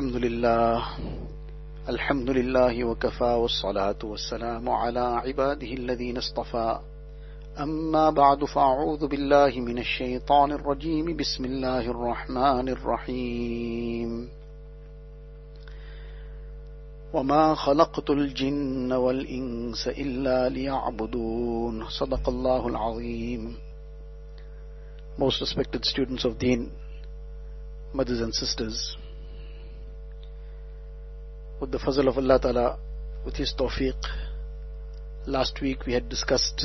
الحمد لله الحمد لله وكفى والصلاة والسلام على عباده الذين اصطفى. أما بعد فأعوذ بالله من الشيطان الرجيم. بسم الله الرحمن الرحيم. وما خلقت الجن والإنس إلا ليعبدون. صدق الله العظيم. Most respected students of Deen, mothers and sisters, with the fazl of Allah Ta'ala, with His tawfiq, last week we had discussed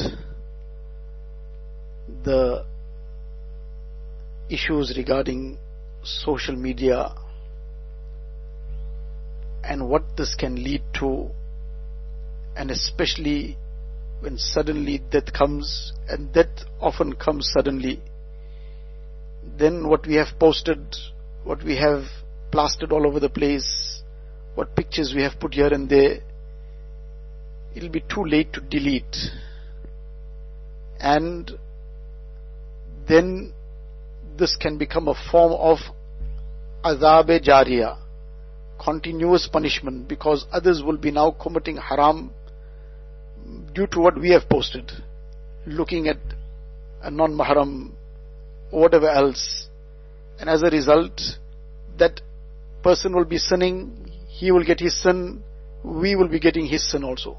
the issues regarding social media and what this can lead to, and especially when suddenly death comes, and death often comes suddenly, then what we have posted, what we have plastered all over the place, what pictures we have put here and there, it'll be too late to delete. And then this can become a form of azab jariya, continuous punishment, because others will be now committing haram due to what we have posted, looking at a non-mahram whatever else. And as a result, that person will be sinning, he will get his sin, we will be getting his sin also.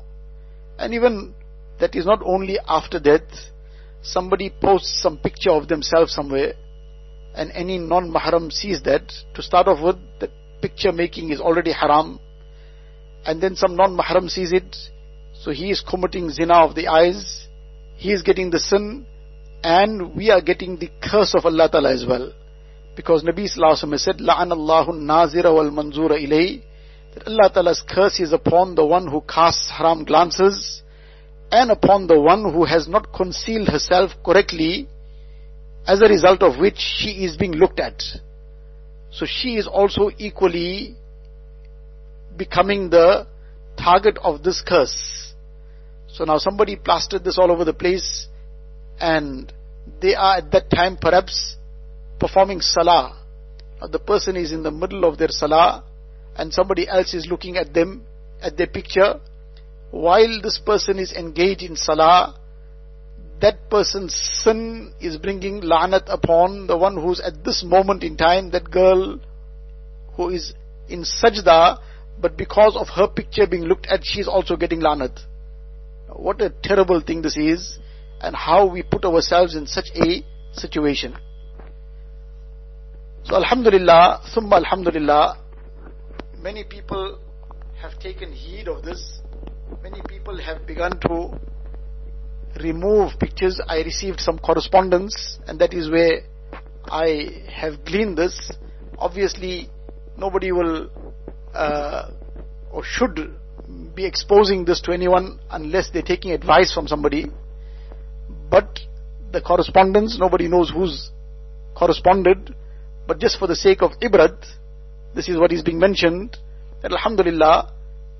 And even that is not only after death, somebody posts some picture of themselves somewhere, and any non-mahram sees that, to start off with, the picture making is already haram, and then some non-mahram sees it, so he is committing zina of the eyes, he is getting the sin, and we are getting the curse of Allah Ta'ala as well. Because Nabi Sallallahu Alaihi Wasallam said, لَعَنَ اللَّهُ النَّازِرَ وَالْمَنْزُورَ إِلَيْهِ that Allah Ta'ala's curse is upon the one who casts haram glances, and upon the one who has not concealed herself correctly, as a result of which she is being looked at. So she is also equally becoming the target of this curse. So now somebody plastered this all over the place, and they are at that time perhaps performing salah. Now the person is in the middle of their salah and somebody else is looking at them, at their picture. While this person is engaged in salah, that person's sin is bringing la'nat upon the one who's at this moment in time, that girl who is in sajda, but because of her picture being looked at, she's also getting la'nat. What a terrible thing this is and how we put ourselves in such a situation. So Alhamdulillah, Thumma Alhamdulillah, many people have taken heed of this. Many people have begun to remove pictures. I received some correspondence and that is where I have gleaned this. Obviously, nobody will uh, or should be exposing this to anyone unless they're taking advice from somebody but the correspondence, nobody knows who's corresponded, but just for the sake of ibrat, this is what is being mentioned, that alhamdulillah,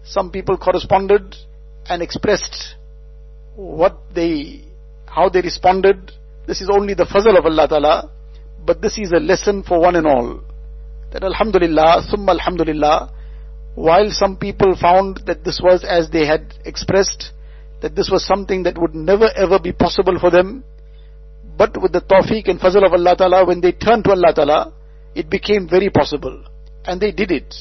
some people corresponded and expressed what they, how they responded. This is only the fazl of Allah Ta'ala, but this is a lesson for one and all. That alhamdulillah, summa alhamdulillah, while some people found that this was as they had expressed, that this was something that would never ever be possible for them. But with the tawfiq and fazl of Allah Ta'ala, when they turned to Allah Ta'ala, it became very possible. And they did it.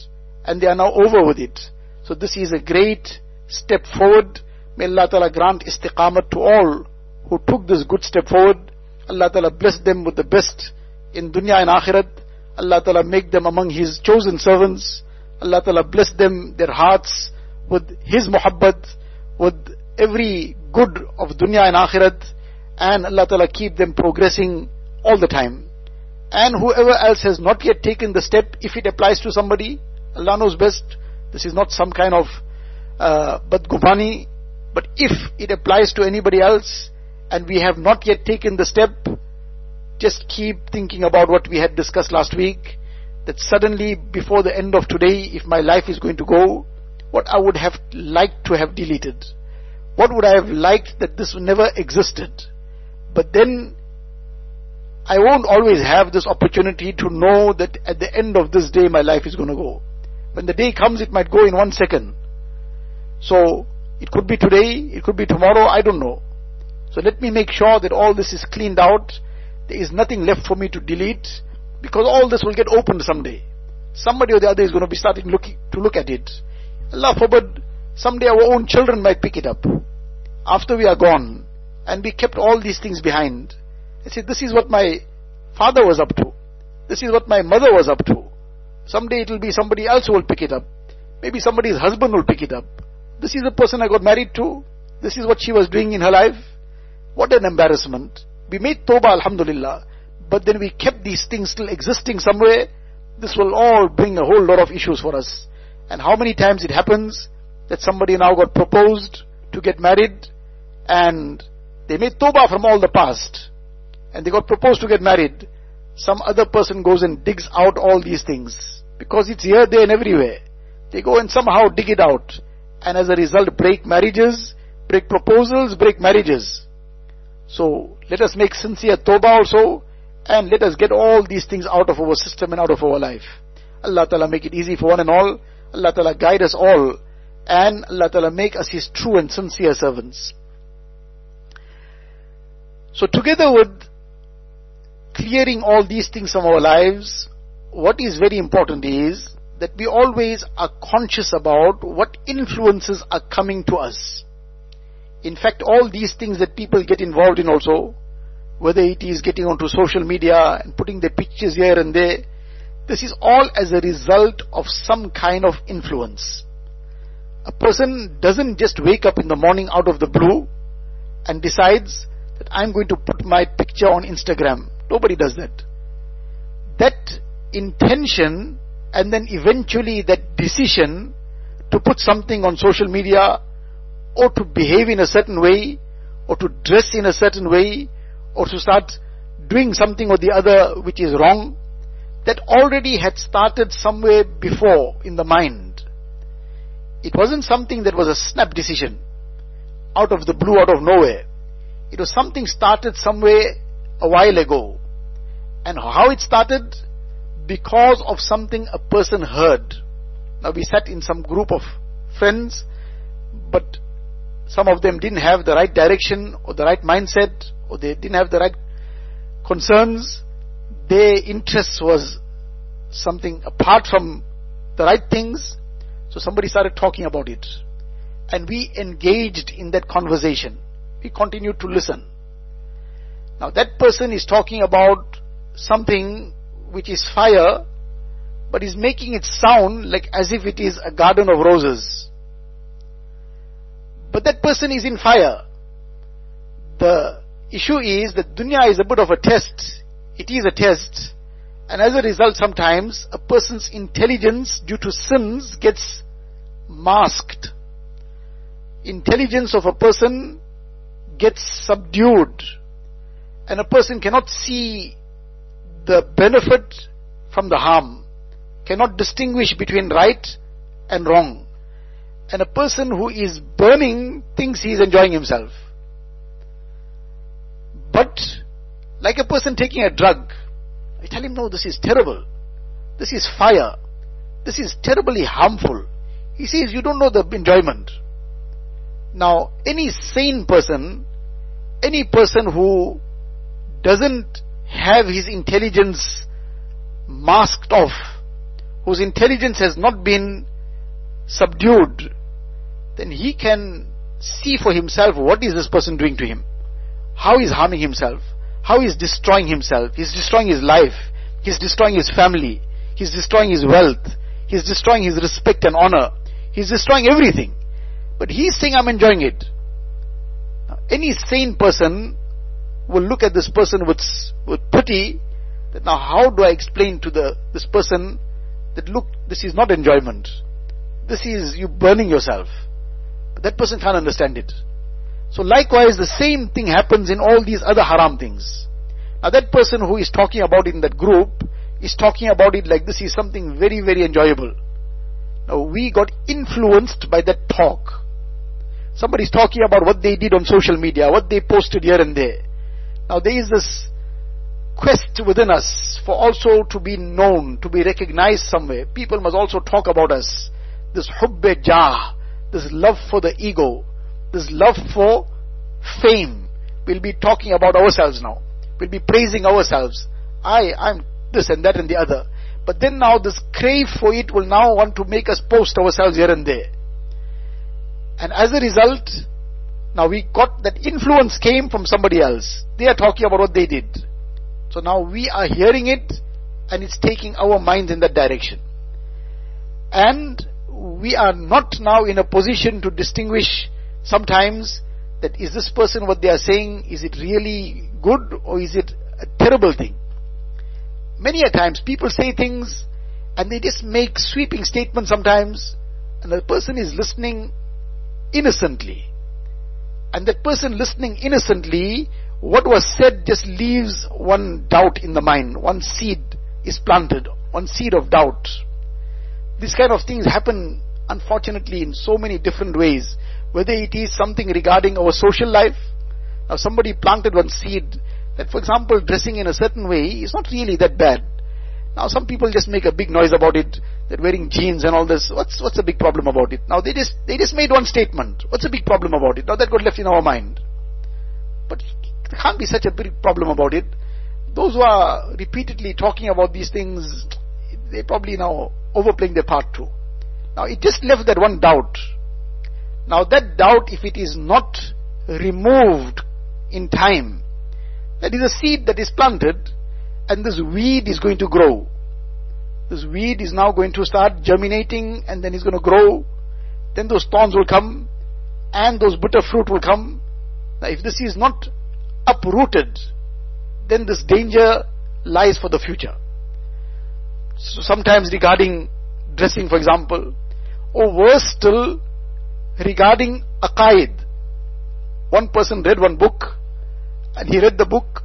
And they are now over with it. So this is a great step forward. May Allah Ta'ala grant istiqamat to all who took this good step forward. Allah Ta'ala bless them with the best in dunya and akhirat. Allah Ta'ala make them among His chosen servants. Allah Ta'ala bless them, their hearts with His muhabbat, with every good of dunya and akhirat and Allah Ta'ala keep them progressing all the time. And whoever else has not yet taken the step, if it applies to somebody, Allah knows best. This is not some kind of uh, but if it applies to anybody else and we have not yet taken the step, just keep thinking about what we had discussed last week, that suddenly before the end of today, if my life is going to go, what I would have liked to have deleted. What would I have liked that this never existed? But then I won't always have this opportunity to know that at the end of this day my life is going to go. When the day comes, it might go in one second. So, it could be today, it could be tomorrow, I don't know. So let me make sure that all this is cleaned out. There is nothing left for me to delete because all this will get opened someday. Somebody or the other is going to be starting to look at it. Allah forbid, someday our own children might pick it up. After we are gone and we kept all these things behind. I said, this is what my father was up to. This is what my mother was up to. Someday it will be somebody else who will pick it up. Maybe somebody's husband will pick it up. This is the person I got married to. This is what she was doing in her life. What an embarrassment. We made Toba, Alhamdulillah, but then we kept these things still existing somewhere. This will all bring a whole lot of issues for us. And how many times it happens that somebody now got proposed to get married and they made Toba from all the past and they got proposed to get married. Some other person goes and digs out all these things because it's here, there and everywhere. They go and somehow dig it out and as a result break marriages, break proposals, break marriages. So let us make sincere tawbah also and let us get all these things out of our system and out of our life. Allah Ta'ala make it easy for one and all. Allah Ta'ala guide us all and Allah Ta'ala make us His true and sincere servants. So together with clearing all these things from our lives, what is very important is that we always are conscious about what influences are coming to us. In fact, all these things that people get involved in also, whether it is getting onto social media and putting their pictures here and there, this is all as a result of some kind of influence. A person doesn't just wake up in the morning out of the blue and decides that I'm going to put my picture on Instagram. Nobody does that. That intention and then eventually that decision to put something on social media or to behave in a certain way, or to dress in a certain way, or to start doing something or the other which is wrong, that already had started somewhere before in the mind. It wasn't something that was a snap decision, out of the blue, out of nowhere. It was something started somewhere a while ago. And how it started? Because of something a person heard. Now we sat in some group of friends, but some of them didn't have the right direction or the right mindset or they didn't have the right concerns. Their interest was something apart from the right things. So somebody started talking about it. And we engaged in that conversation. We continued to listen. Now that person is talking about something which is fire, but is making it sound like as if it is a garden of roses. But that person is in fire. The issue is that dunya is a bit of a test. It is a test. And as a result, sometimes a person's intelligence due to sins gets masked. Intelligence of a person gets subdued. And a person cannot see the benefit from the harm, cannot distinguish between right and wrong. And a person who is burning thinks he is enjoying himself. But, like a person taking a drug, I tell him, no, this is terrible. This is fire. This is terribly harmful. He says, you don't know the enjoyment. Now, any sane person, any person who doesn't have his intelligence masked off, whose intelligence has not been subdued, then he can see for himself what is this person doing to him. How he's harming himself. How he's destroying himself. He's destroying his life. He's destroying his family. He's destroying his wealth. He's destroying his respect and honor. He's destroying everything. But he's saying, I'm enjoying it. Now, any sane person will look at this person with, with pity that now how do I explain to the, this person that look, this is not enjoyment. This is you burning yourself. But that person can't understand it. So likewise, the same thing happens in all these other haram things. Now that person who is talking about it in that group is talking about it like this is something very, very enjoyable. Now we got influenced by that talk. Somebody's talking about what they did on social media, what they posted here and there. Now there is this quest within us for also to be known, to be recognized somewhere. People must also talk about us. This hubbe jah, this love for the ego, this love for fame. We'll be talking about ourselves now. We'll be praising ourselves. I, I'm this and that and the other. But then now this crave for it will now want to make us post ourselves here and there. And as a result, now we got that influence came from somebody else. They are talking about what they did. So now we are hearing it and it's taking our minds in that direction. And we are not now in a position to distinguish sometimes that is this person what they are saying, is it really good or is it a terrible thing? Many a times people say things and they just make sweeping statements sometimes and the person is listening innocently. And that person listening innocently, what was said just leaves one doubt in the mind. One seed is planted, one seed of doubt. These kind of things happen unfortunately in so many different ways. Whether it is something regarding our social life, now somebody planted one seed that for example dressing in a certain way is not really that bad. Now some people just make a big noise about it. They're wearing jeans and all this. What's what's the big problem about it? Now they just they just made one statement. What's the big problem about it? Now that got left in our mind. But there can't be such a big problem about it. Those who are repeatedly talking about these things, they probably now overplaying their part too. Now it just left that one doubt. Now that doubt, if it is not removed in time, that is a seed that is planted and this weed is going to grow. This weed is now going to start germinating and then it's going to grow. Then those thorns will come and those bitter fruit will come. Now if this is not uprooted, then this danger lies for the future. So sometimes regarding dressing for example, or worse still, regarding aqaid. One person read one book and he read the book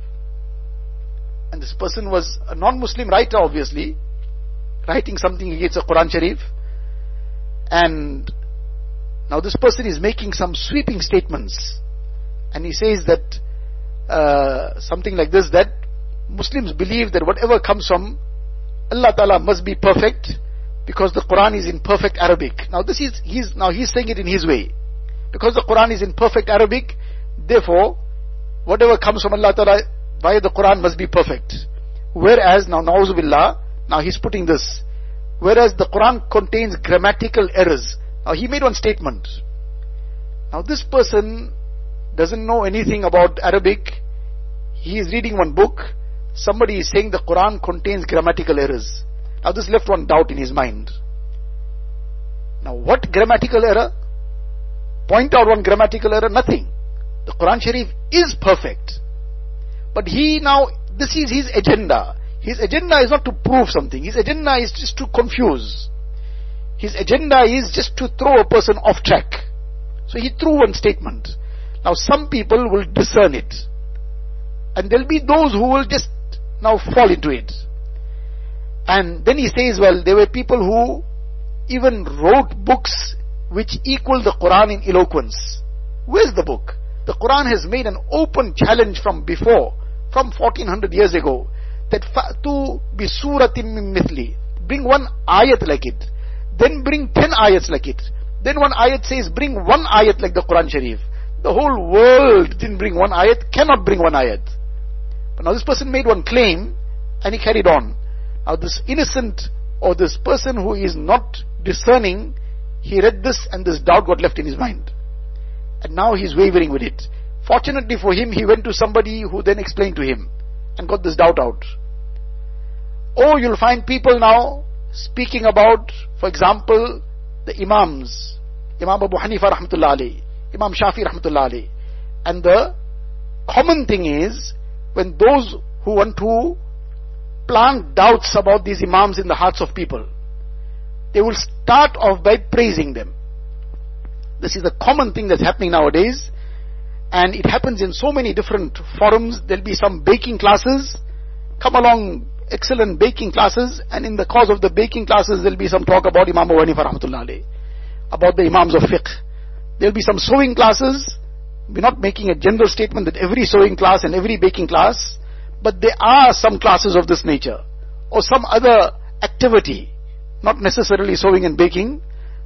and this person was a non-Muslim writer obviously, writing something against the Quran Sharif. And now this person is making some sweeping statements. And he says that uh, something like this that Muslims believe that whatever comes from Allah Ta'ala must be perfect because the Quran is in perfect Arabic. Now this is, he's, now he's saying it in his way. Because the Quran is in perfect Arabic, therefore, whatever comes from Allah Ta'ala via the Quran must be perfect. Whereas, now, na'uzubillah, now he's putting this. Whereas the Quran contains grammatical errors. Now he made one statement. Now this person doesn't know anything about Arabic. He is reading one book. Somebody is saying the Quran contains grammatical errors. Now this left one doubt in his mind. Now what grammatical error? Point out one grammatical error, nothing. The Quran Sharif is perfect. But he now, this is his agenda. His agenda is not to prove something. His agenda is just to confuse. His agenda is just to throw a person off track. So he threw one statement. Now some people will discern it. And there'll be those who will just now fall into it. And then he says, well, there were people who even wrote books which equal the Quran in eloquence. Where's the book? The Quran has made an open challenge from before from 1400 years ago that to be suratim mithli bring one ayat like it. Then bring 10 ayats like it. Then one ayat says bring one ayat like the Quran Sharif. The whole world didn't bring one ayat cannot bring one ayat. But now this person made one claim and he carried on. Now this innocent or this person who is not discerning he read this and this doubt got left in his mind. And now he's wavering with it. Fortunately for him, he went to somebody who then explained to him and got this doubt out. Oh, you'll find people now speaking about, for example, the Imams, Imam Abu Hanifa rahmatullah alayhi, Imam Shafi rahmatullah alayhi. And the common thing is, when those who want to plant doubts about these Imams in the hearts of people, they will start off by praising them. This is a common thing that's happening nowadays and it happens in so many different forums. There'll be some baking classes, come along, excellent baking classes, and in the course of the baking classes, there'll be some talk about Imam Hanifa rahmatullah about the Imams of fiqh. There'll be some sewing classes. We're not making a general statement that every sewing class and every baking class, But there are some classes of this nature, or some other activity, not necessarily sewing and baking,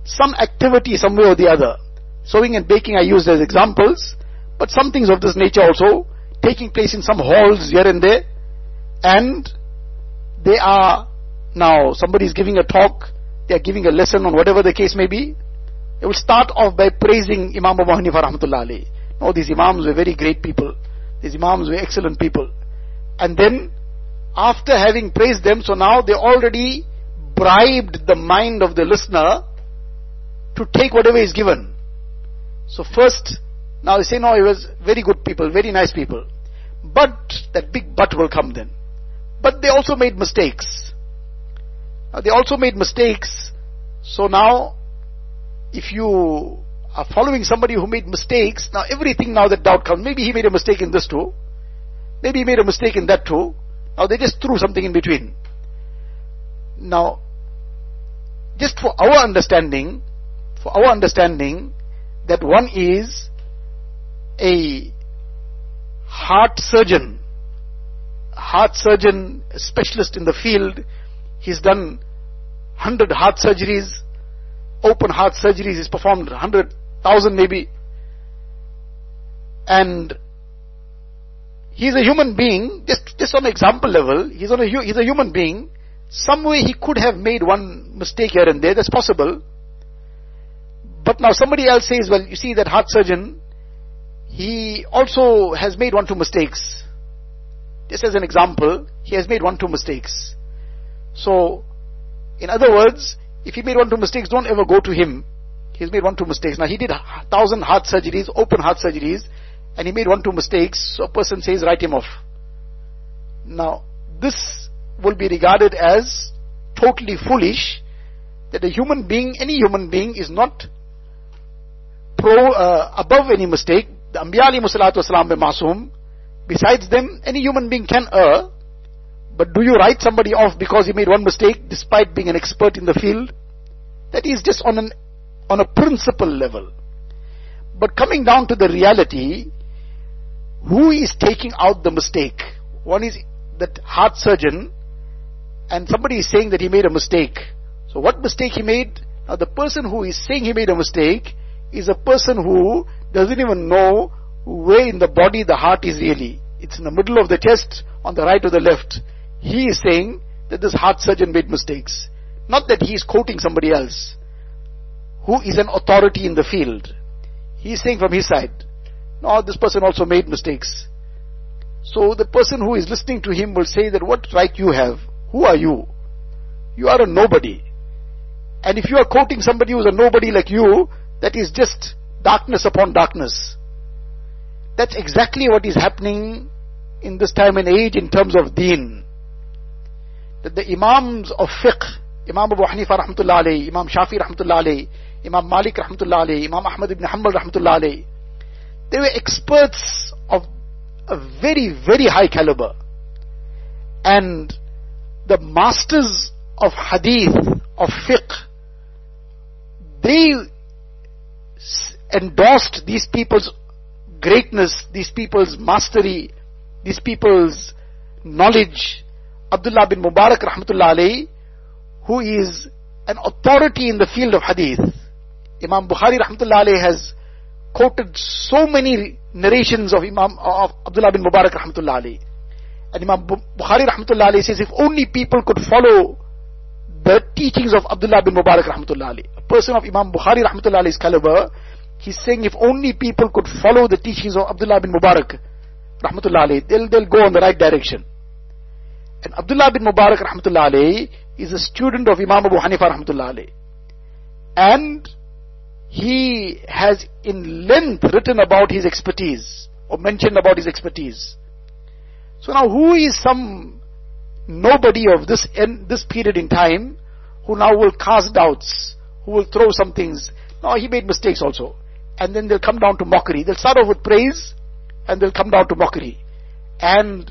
some activity some way or the other. Sewing and baking I used as examples, but some things of this nature also taking place in some halls here and there, and they are now somebody is giving a talk, they are giving a lesson on whatever the case may be. They will start off by praising Imam Abu Hanifa rahmatullah alayhi. No, these Imams were very great people. These Imams were excellent people. And then, after having praised them, so now they already bribed the mind of the listener to take whatever is given. So first, now they say, no, he was very good people, very nice people. But, that big but will come then. But they also made mistakes. Now they also made mistakes. So now, if you are following somebody who made mistakes, now everything now that doubt comes. Maybe he made a mistake in this too. Maybe he made a mistake in that too. Now they just threw something in between. Now, just for our understanding, for our understanding, that one is a heart surgeon, heart surgeon, specialist in the field. He's done 100 heart surgeries, open heart surgeries. He's performed 100,000 maybe. And he's a human being, just, just on example level, he's, on a, he's a human being. Some way he could have made one mistake here and there, that's possible. But now somebody else says, well, you see that heart surgeon, he also has made one, two mistakes. Just as an example, he has made one, two mistakes. So, in other words, if he made one, two mistakes, don't ever go to him. He's made one, two mistakes. Now he did thousand heart surgeries, open heart surgeries, and he made one, two mistakes, so a person says, write him off. Now, this will be regarded as totally foolish, that a human being, any human being is not pro, uh, above any mistake. The Anbiya salatu wasalam masum. Besides them, any human being can err. But do you write somebody off because he made one mistake despite being an expert in the field? That is just on an, on a principle level. But coming down to the reality, who is taking out the mistake? One is that heart surgeon, and somebody is saying that he made a mistake. So what mistake he made? Now the person who is saying he made a mistake is a person who doesn't even know where in the body the heart is really. It's in the middle of the chest, on the right or the left. He is saying that this heart surgeon made mistakes. Not that he is quoting somebody else who is an authority in the field. He is saying from his side, no, this person also made mistakes. So the person who is listening to him will say that what right you have? Who are you? You are a nobody. And if you are quoting somebody who is a nobody like you, that is just darkness upon darkness. That's exactly what is happening in this time and age in terms of deen. That the Imams of fiqh, Imam Abu Hanifa rahmatullah alayhi, Imam Shafi rahmatullah alayhi, Imam Malik rahmatullah alayhi, Imam Ahmad ibn Hanbal rahmatullah alayhi, they were experts of a very, very high caliber. And the masters of hadith, of fiqh, they endorsed these people's greatness, these people's mastery, these people's knowledge. Abdullah bin Mubarak rahmatullah alayhi, who is an authority in the field of hadith. Imam Bukhari rahmatullah alayhi has quoted so many narrations of Imam of Abdullah bin Mubarak rahmatullah alayhi. And Imam Bukhari rahmatullah alayhi says if only people could follow the teachings of Abdullah bin Mubarak rahmatullah alayhi. A person of Imam Bukhari rahmatullah alayhi's caliber He's saying if only people could follow the teachings of Abdullah bin Mubarak, rahmatullah alayhi, they'll, they'll go in the right direction. And Abdullah bin Mubarak, rahmatullah alayhi, is a student of Imam Abu Hanifa, rahmatullah alayhi. And he has in length written about his expertise, or mentioned about his expertise. So now who is some nobody of this, this period in time, who now will cast doubts, who will throw some things. No, he made mistakes also and then they'll come down to mockery. They'll start off with praise, and they'll come down to mockery. And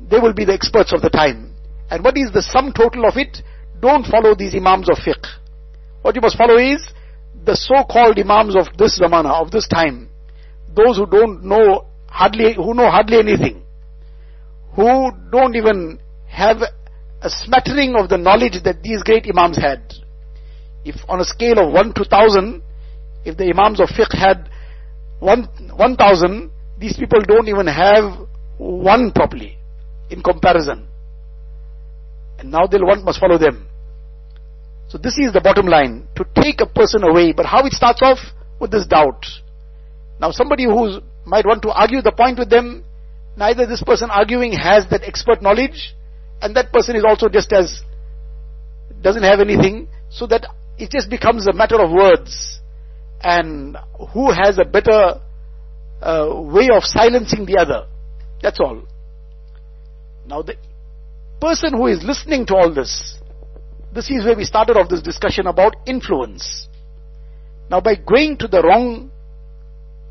they will be the experts of the time. And what is the sum total of it? Don't follow these imams of fiqh. What you must follow is the so-called imams of this zamana, of this time. Those who don't know hardly, who know hardly anything. who don't even have a smattering of the knowledge that these great Imams had. If on a scale of 1 to 1000, if the Imams of fiqh had 1000, these people don't even have one properly in comparison. And now they'll want must follow them. So this is the bottom line, to take a person away. But how it starts off? With this doubt. Now somebody who might want to argue the point with them, neither this person arguing has that expert knowledge, and that person is also just as, doesn't have anything, so that it just becomes a matter of words. And who has a better uh, way of silencing the other. That's all. Now the person who is listening to all this, this is where we started off this discussion about influence. Now by going to the wrong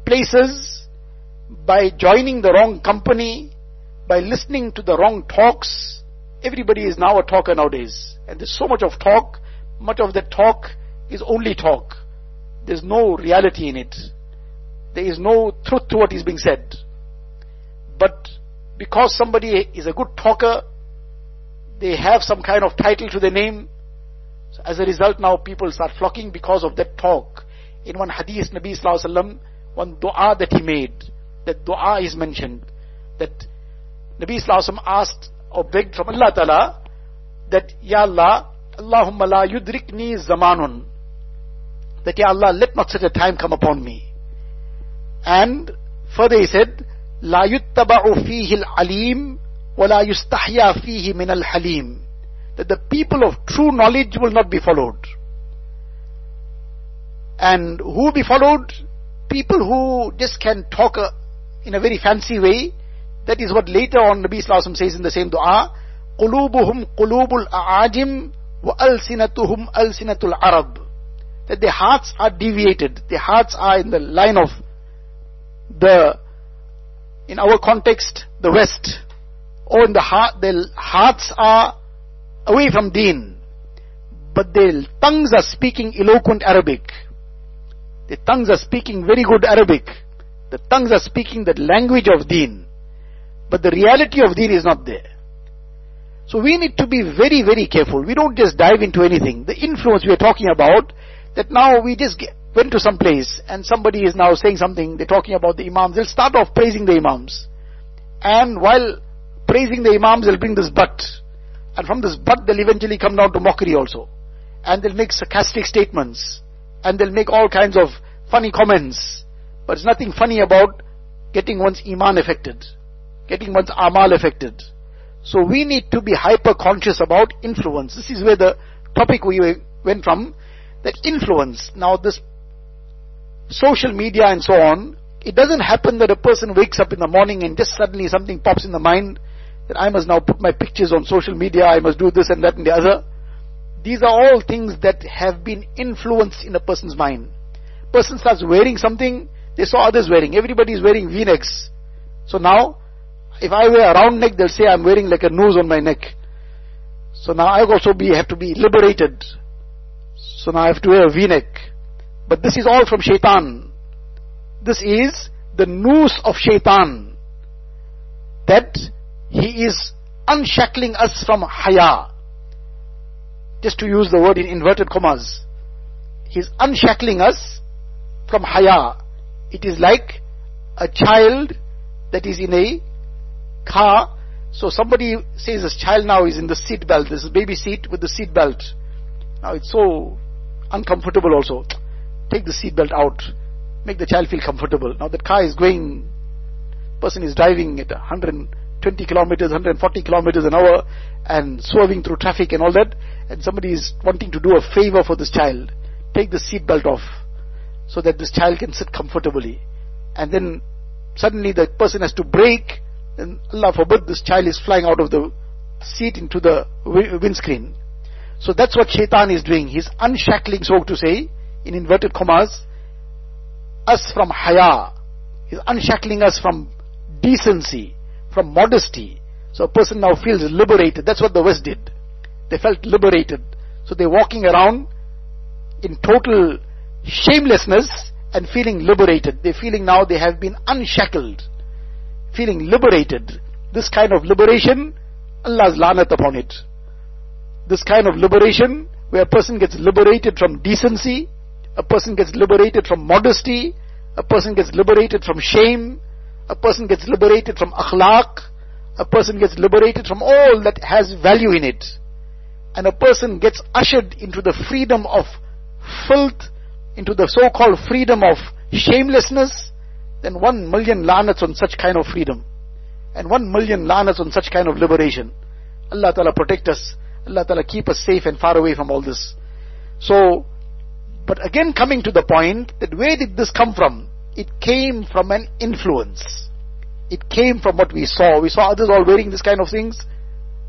places, by joining the wrong company, by listening to the wrong talks, everybody is now a talker nowadays. And there's so much of talk, much of the talk is only talk. There's no reality in it. There is no truth to what is being said. But because somebody is a good talker, they have some kind of title to their name. So as a result, now people start flocking because of that talk. In one hadith, Nabi Sallallahu Alaihi Wasallam, one dua that he made, that dua is mentioned, that Nabi Sallallahu Alaihi Wasallam asked or begged from Allah Ta'ala, that, Ya Allah, Allahumma la yudrikni zamanun, that Ya Allah, let not such a time come upon me. And further he said, لا يتبع فيه العليم ولا يستحيا فيه من الحليم that the people of true knowledge will not be followed. And who will be followed? People who just can talk uh, in a very fancy way. That is what later on Nabi Sallallahu says in the same dua. قلوبهم قلوب الأعاجم وألسنتهم ألسنة العرب. that their hearts are deviated. Their hearts are in the line of the, in our context, the West. Or in the heart, their hearts are away from deen. But their tongues are speaking eloquent Arabic. Their tongues are speaking very good Arabic. The tongues are speaking the language of deen. But the reality of deen is not there. So we need to be very, very careful. We don't just dive into anything. The influence we are talking about, that now we just get, went to some place and somebody is now saying something, they're talking about the imams, they'll start off praising the imams. And while praising the imams, they'll bring this but. And from this but they'll eventually come down to mockery also. And they'll make sarcastic statements. And they'll make all kinds of funny comments. But there's nothing funny about getting one's iman affected. Getting one's amal affected. So we need to be hyper conscious about influence. This is where the topic we went from. That influence. Now this social media and so on, it doesn't happen that a person wakes up in the morning and just suddenly something pops in the mind that I must now put my pictures on social media, I must do this and that and the other. These are all things that have been influenced in a person's mind. Person starts wearing something, they saw others wearing. Everybody is wearing V-necks. So now, if I wear a round neck, they'll say I'm wearing like a nose on my neck. So now I also be, have to be liberated. So now I have to wear a V-neck. But this is all from shaitan. This is the noose of shaitan. That he is unshackling us from haya. Just to use the word in inverted commas. He's unshackling us from haya. It is like a child that is in a car. So somebody says this child now is in the seat belt. This is baby seat with the seat belt. Now it's so uncomfortable also. Take the seat belt out. Make the child feel comfortable. Now that car is going, person is driving at 120 kilometers, 140 kilometers an hour and swerving through traffic and all that. And somebody is wanting to do a favor for this child. Take the seat belt off so that this child can sit comfortably. And then suddenly the person has to brake and Allah forbid this child is flying out of the seat into the windscreen. So that's what shaitan is doing. He's unshackling, so to say, in inverted commas, us from haya. He's unshackling us from decency, from modesty. So a person now feels liberated. That's what the West did. They felt liberated. So they're walking around in total shamelessness and feeling liberated. They're feeling now they have been unshackled, feeling liberated. this kind of liberation, Allah's lanat upon it. This kind of liberation, where a person gets liberated from decency, a person gets liberated from modesty, a person gets liberated from shame, a person gets liberated from akhlaq, a person gets liberated from all that has value in it. And a person gets ushered into the freedom of filth, into the so-called freedom of shamelessness, then one million lanats on such kind of freedom. And one million lanats on such kind of liberation. Allah Ta'ala protect us. Allah Ta'ala keep us safe and far away from all this. So, but again coming to the point that where did this come from? It came from an influence. It came from what we saw. We saw others all wearing this kind of things.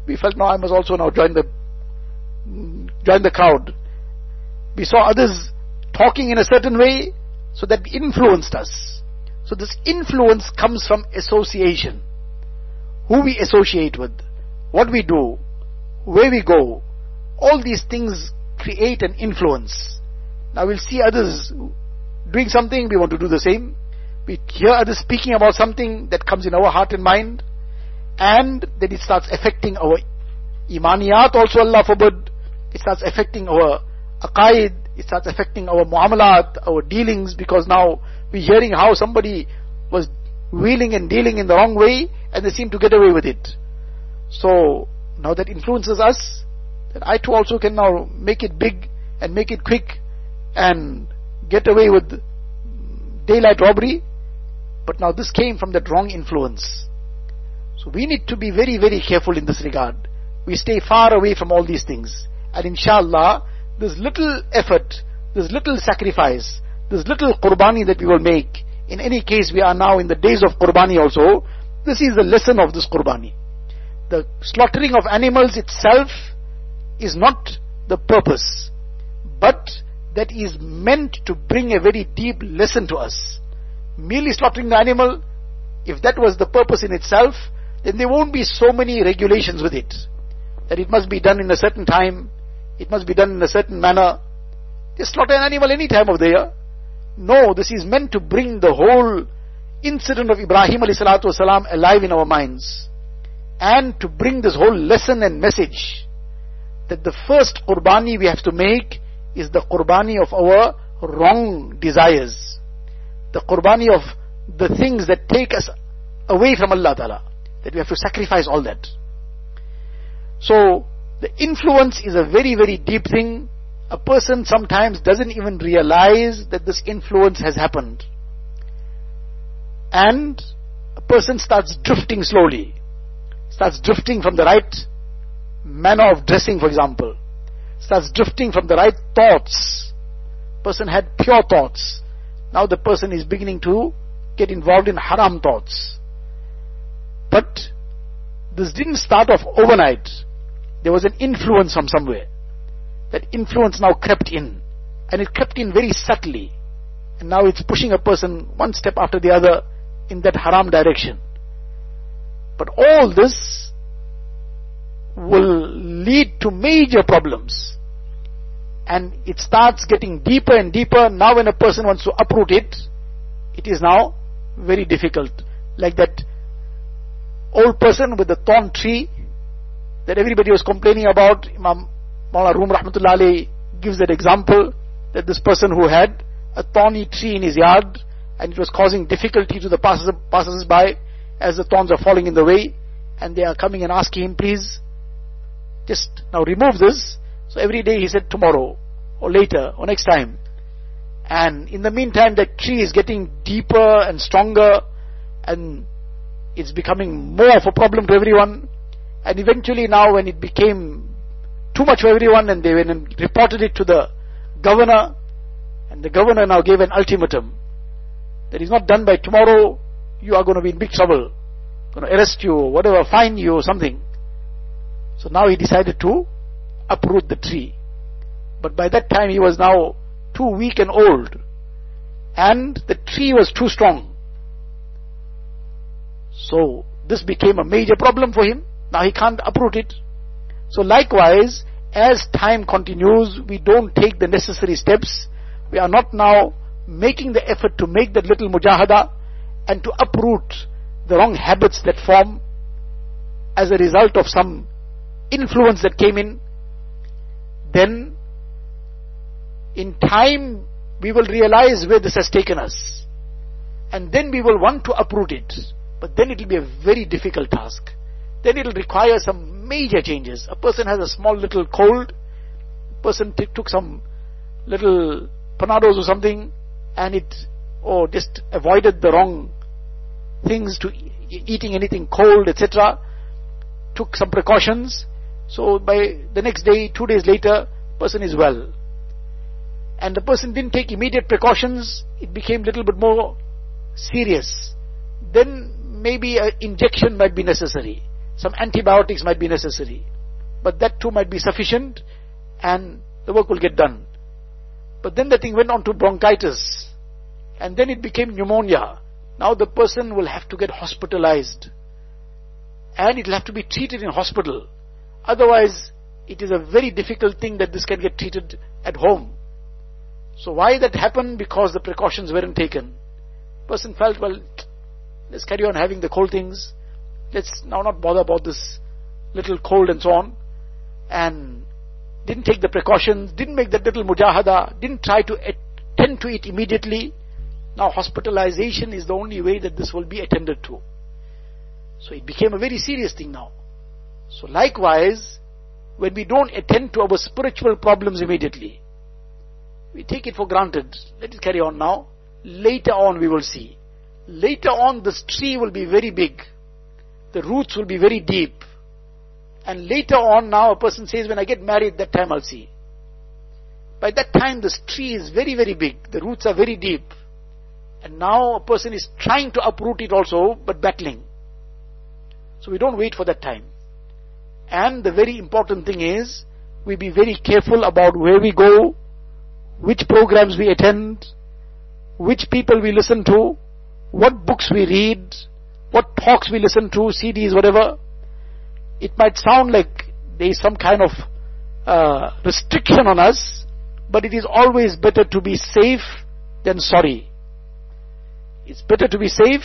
We felt now I must also now join the join the crowd. We saw others talking in a certain way, so that influenced us. So this influence comes from association. Who we associate with, what we do, where we go, all these things create an influence. Now we'll see others doing something, we want to do the same. We hear others speaking about something that comes in our heart and mind, and then it starts affecting our imaniyat also, Allah forbid. It starts affecting our aqaid, it starts affecting our muamalat, our dealings, because now we're hearing how somebody was wheeling and dealing in the wrong way, and they seem to get away with it. So, now that influences us, that I too also can now make it big and make it quick and get away with daylight robbery. But now this came from that wrong influence. So we need to be very, very careful in this regard. We stay far away from all these things. And inshallah, this little effort, this little sacrifice, this little qurbani that we will make, in any case we are now in the days of qurbani also, this is the lesson of this qurbani. The slaughtering of animals itself is not the purpose, but that is meant to bring a very deep lesson to us. Merely slaughtering the animal, if that was the purpose in itself, then there won't be so many regulations with it. That it must be done in a certain time, it must be done in a certain manner. Just slaughter an animal any time of the year. No, this is meant to bring the whole incident of Ibrahim alayhi salatu alive in our minds. And to bring this whole lesson and message that the first qurbani we have to make is the qurbani of our wrong desires. The qurbani of the things that take us away from Allah Ta'ala. That we have to sacrifice all that. So, the influence is a very, very deep thing. A person sometimes doesn't even realize that this influence has happened. And a person starts drifting slowly. Starts drifting from the right manner of dressing, for example starts drifting from the right thoughts. Person had pure thoughts. Now the person is beginning to get involved in haram thoughts. But this didn't start off overnight. There was an influence from somewhere. That influence now crept in. And it crept in very subtly. And now it's pushing a person one step after the other in that haram direction. But all this will lead to major problems. And it starts getting deeper and deeper. Now when a person wants to uproot it, it is now very difficult. Like that old person with the thorn tree that everybody was complaining about. Imam Mawlana Rum Rahmatullah gives that example that this person who had a thorny tree in his yard and it was causing difficulty to the passers by as the thorns are falling in the way and they are coming and asking him, please just now remove this. So every day he said tomorrow or later or next time. And in the meantime that tree is getting deeper and stronger and it's becoming more of a problem to everyone. And eventually now when it became too much for everyone and they went and reported it to the governor and the governor now gave an ultimatum that is not done by tomorrow, you are going to be in big trouble. Going to arrest you, whatever, fine you something. So now he decided to uproot the tree. But by that time he was now too weak and old. And the tree was too strong. So this became a major problem for him. Now he can't uproot it. So likewise, as time continues, we don't take the necessary steps. We are not now making the effort to make that little mujahada and to uproot the wrong habits that form as a result of some influence that came in, then in time we will realize where this has taken us. And then we will want to uproot it. But then it will be a very difficult task. Then it will require some major changes. A person has a small little cold, a person t- took some little panados or something, and it, or just avoided the wrong things to eating anything cold, etc. Took some precautions. So by the next day, two days later, person is well. And the person didn't take immediate precautions, it became a little bit more serious. Then maybe an injection might be necessary. Some antibiotics might be necessary. But that too might be sufficient and the work will get done. But then the thing went on to bronchitis. And then it became pneumonia. Now the person will have to get hospitalized. And it will have to be treated in hospital. Otherwise, it is a very difficult thing that this can get treated at home. So why that happened? Because the precautions weren't taken. Person felt, well, let's carry on having the cold things. Let's now not bother about this little cold and so on. And didn't take the precautions, didn't make that little mujahada, didn't try to attend to it immediately. Now hospitalization is the only way that this will be attended to. So it became a very serious thing now. So likewise, when we don't attend to our spiritual problems immediately, we take it for granted. Let it carry on now. Later on we will see. Later on this tree will be very big. The roots will be very deep. And later on now a person says, when I get married, that time I'll see. By that time this tree is very, very big. The roots are very deep. And now a person is trying to uproot it also, but battling. So we don't wait for that time. And the very important thing is, we be very careful about where we go, which programs we attend, which people we listen to, what books we read, what talks we listen to, CDs, whatever. It might sound like there is some kind of uh, restriction on us, but it is always better to be safe than sorry. It's better to be safe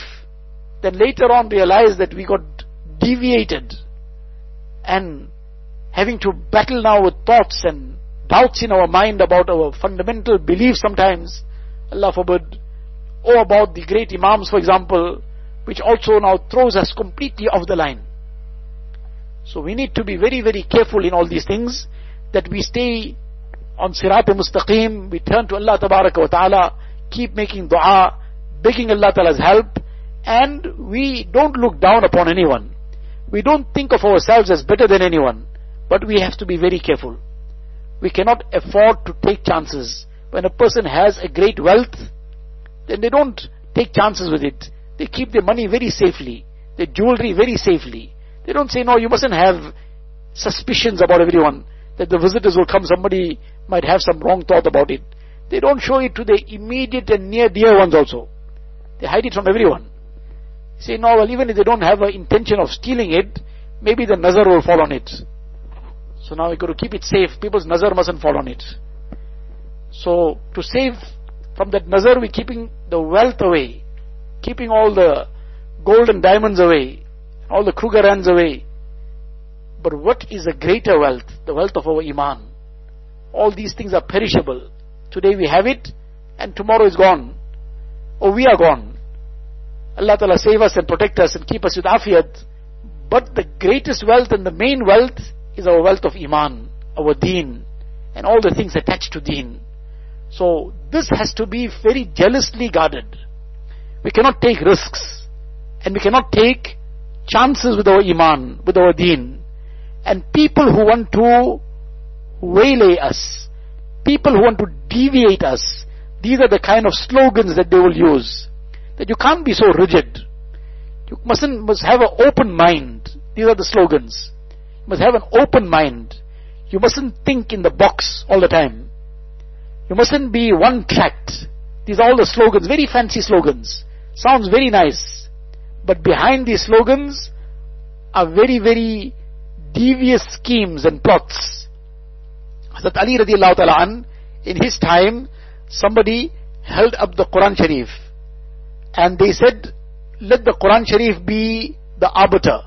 than later on realize that we got deviated and having to battle now with thoughts and doubts in our mind about our fundamental beliefs sometimes, Allah forbid, or about the great Imams, for example, which also now throws us completely off the line. So we need to be very, very careful in all these things, that we stay on Sirat al-Mustaqim, we turn to Allah ta'ala, keep making dua, begging Allah Ta'ala's help, and we don't look down upon anyone. We don't think of ourselves as better than anyone, but we have to be very careful. We cannot afford to take chances. When a person has a great wealth, then they don't take chances with it. They keep their money very safely, their jewelry very safely. They don't say, no, you mustn't have suspicions about everyone, that the visitors will come, somebody might have some wrong thought about it. They don't show it to their immediate and near dear ones also. They hide it from everyone. Say, no, well, even if they don't have an intention of stealing it, maybe the nazar will fall on it. So now we've got to keep it safe. People's nazar mustn't fall on it. So to save from that nazar, we're keeping the wealth away, keeping all the gold and diamonds away, all the Krugerrands away. But what is a greater wealth? The wealth of our iman. All these things are perishable. Today we have it, and tomorrow is gone. Or we are gone. Allah Ta'ala save us and protect us and keep us with afiyat. But the greatest wealth and the main wealth is our wealth of iman, our deen, and all the things attached to deen. So this has to be very jealously guarded. We cannot take risks, and we cannot take chances with our iman, with our deen. And people who want to waylay us, people who want to deviate us, these are the kind of slogans that they will use. That you can't be so rigid. You mustn't, must have an open mind. These are the slogans. You must have an open mind. You mustn't think in the box all the time. You mustn't be one tracked. These are all the slogans, very fancy slogans. Sounds very nice. But behind these slogans are very, very devious schemes and plots. Hazrat Ali radiallahu ta'ala an, in his time, somebody held up the Quran Sharif. And they said, let the Quran Sharif be the arbiter.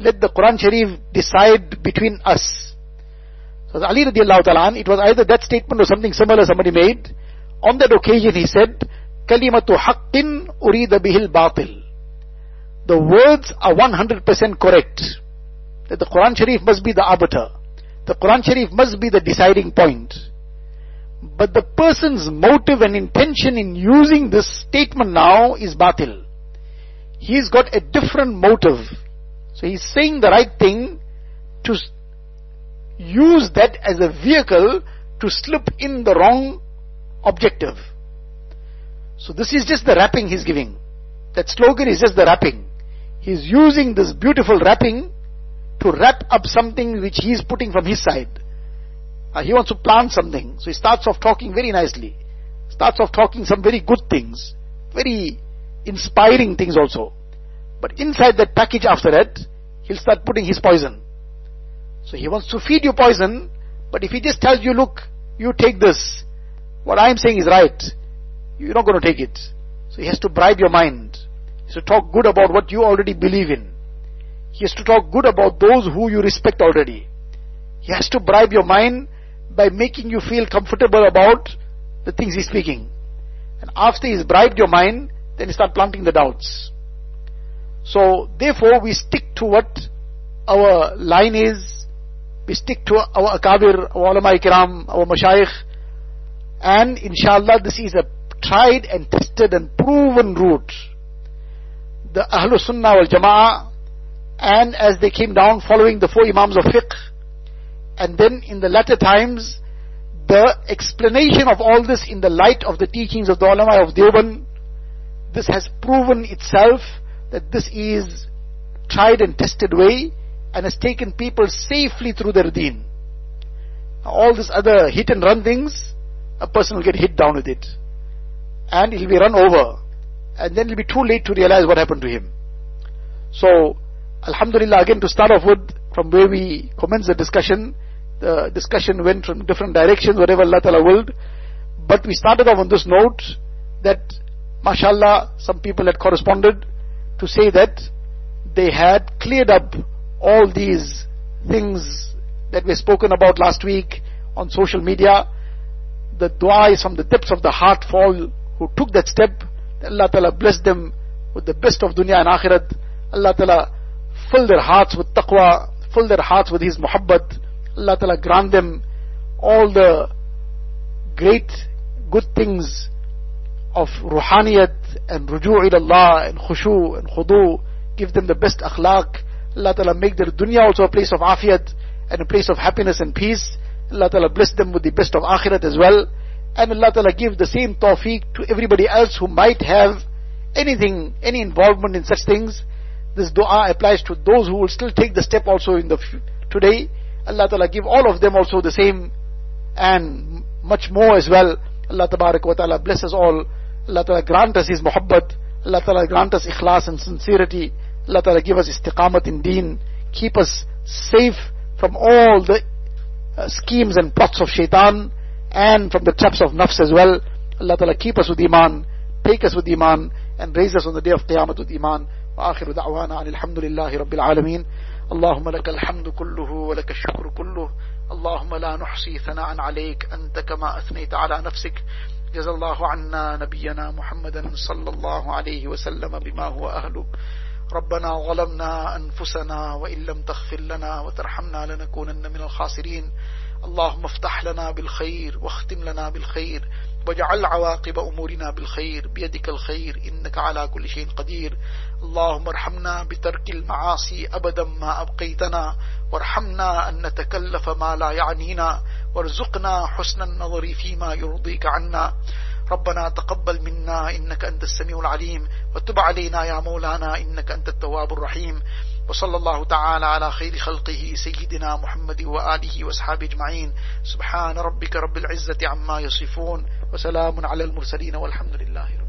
let the Quran Sharif decide between us. So Ali radiallahu ta'ala, it was either that statement or something similar somebody made. On that occasion he said, Kalimatu haqqin urida bihil batil. The words are 100% correct. That the Quran Sharif must be the arbiter. The Quran Sharif must be the deciding point. But the person's motive and intention in using this statement now is batil. He's got a different motive. So he's saying the right thing to use that as a vehicle to slip in the wrong objective. So this is just the wrapping he's giving. That slogan is just the wrapping. He's using this beautiful wrapping to wrap up something which he's putting from his side. Uh, he wants to plant something. So he starts off talking very nicely. Starts off talking some very good things. Very inspiring things also. But inside that package after that, he'll start putting his poison. So he wants to feed you poison, but if he just tells you, look, you take this, what I'm saying is right, you're not going to take it. So he has to bribe your mind. He has to talk good about what you already believe in. He has to talk good about those who you respect already. He has to bribe your mind by making you feel comfortable about the things he's speaking. And after he's bribed your mind, then you start planting the doubts. So, therefore, we stick to what our line is. We stick to our akabir, our ulama kiram, our mashayikh. And inshallah, this is a tried and tested and proven route. The Ahlul Sunnah wal Jama'ah, and as they came down following the four Imams of fiqh, and then in the latter times, the explanation of all this in the light of the teachings of the ulama of Deoband, this has proven itself that this is tried and tested way and has taken people safely through their deen. All this other hit and run things, a person will get hit down with it. And he'll be run over. And then it'll be too late to realize what happened to him. So, Alhamdulillah, again to start off with, from where we commenced the discussion, the discussion went from different directions, whatever Allah Ta'ala willed. But we started off on this note that, mashallah, some people had corresponded to say that they had cleared up all these things that were spoken about last week on social media. The dua is from the depths of the heart for all who took that step. Allah Ta'ala bless them with the best of dunya and akhirat. Allah Ta'ala fill their hearts with taqwa, fill their hearts with His muhabbat. Allah Ta'ala grant them all the great good things of ruhaniyat and ruju' ila Allah and khushu and khudu. Give them the best akhlaq. Allah Ta'ala make their dunya also a place of afiyat and a place of happiness and peace. Allah Ta'ala bless them with the best of akhirat as well. And Allah Ta'ala give the same tawfiq to everybody else who might have anything, any involvement in such things. This dua applies to those who will still take the step also in the today. Allah Ta'ala give all of them also the same and much more as well. Allah Ta'ala bless us all. Allah Ta'ala grant us His muhabbat. Allah Ta'ala grant us ikhlas and sincerity. Allah Ta'ala give us istiqamat in deen. Keep us safe from all the uh, schemes and plots of shaitan and from the traps of nafs as well. Allah Ta'ala keep us with iman, take us with iman, and raise us on the day of qiyamah with iman. وآخر دعوانا أن الحمد لله رب العالمين اللهم لك الحمد كله ولك الشكر كله. اللهم لا نحصي ثناء عليك. أنت كما أثنيت على نفسك. جزا الله عنا نبينا محمدا صلى الله عليه وسلم بما هو أهله. ربنا ظلمنا أنفسنا وإن لم تغفر لنا وترحمنا لنكونن من الخاسرين. اللهم افتح لنا بالخير واختم لنا بالخير واجعل عواقب أمورنا بالخير بيدك الخير إنك على كل شيء قدير. اللهم ارحمنا بترك المعاصي أبدا ما أبقيتنا. وارحمنا أن نتكلف ما لا يعنينا. وارزقنا حسن النظر فيما يرضيك عنا. ربنا تقبل منا إنك أنت السميع العليم. وتب علينا يا مولانا إنك أنت التواب الرحيم. وصلى الله تعالى على خير خلقه سيدنا محمد وآله وأصحابه أجمعين. سبحان ربك رب العزة عما يصفون وسلام على المرسلين والحمد لله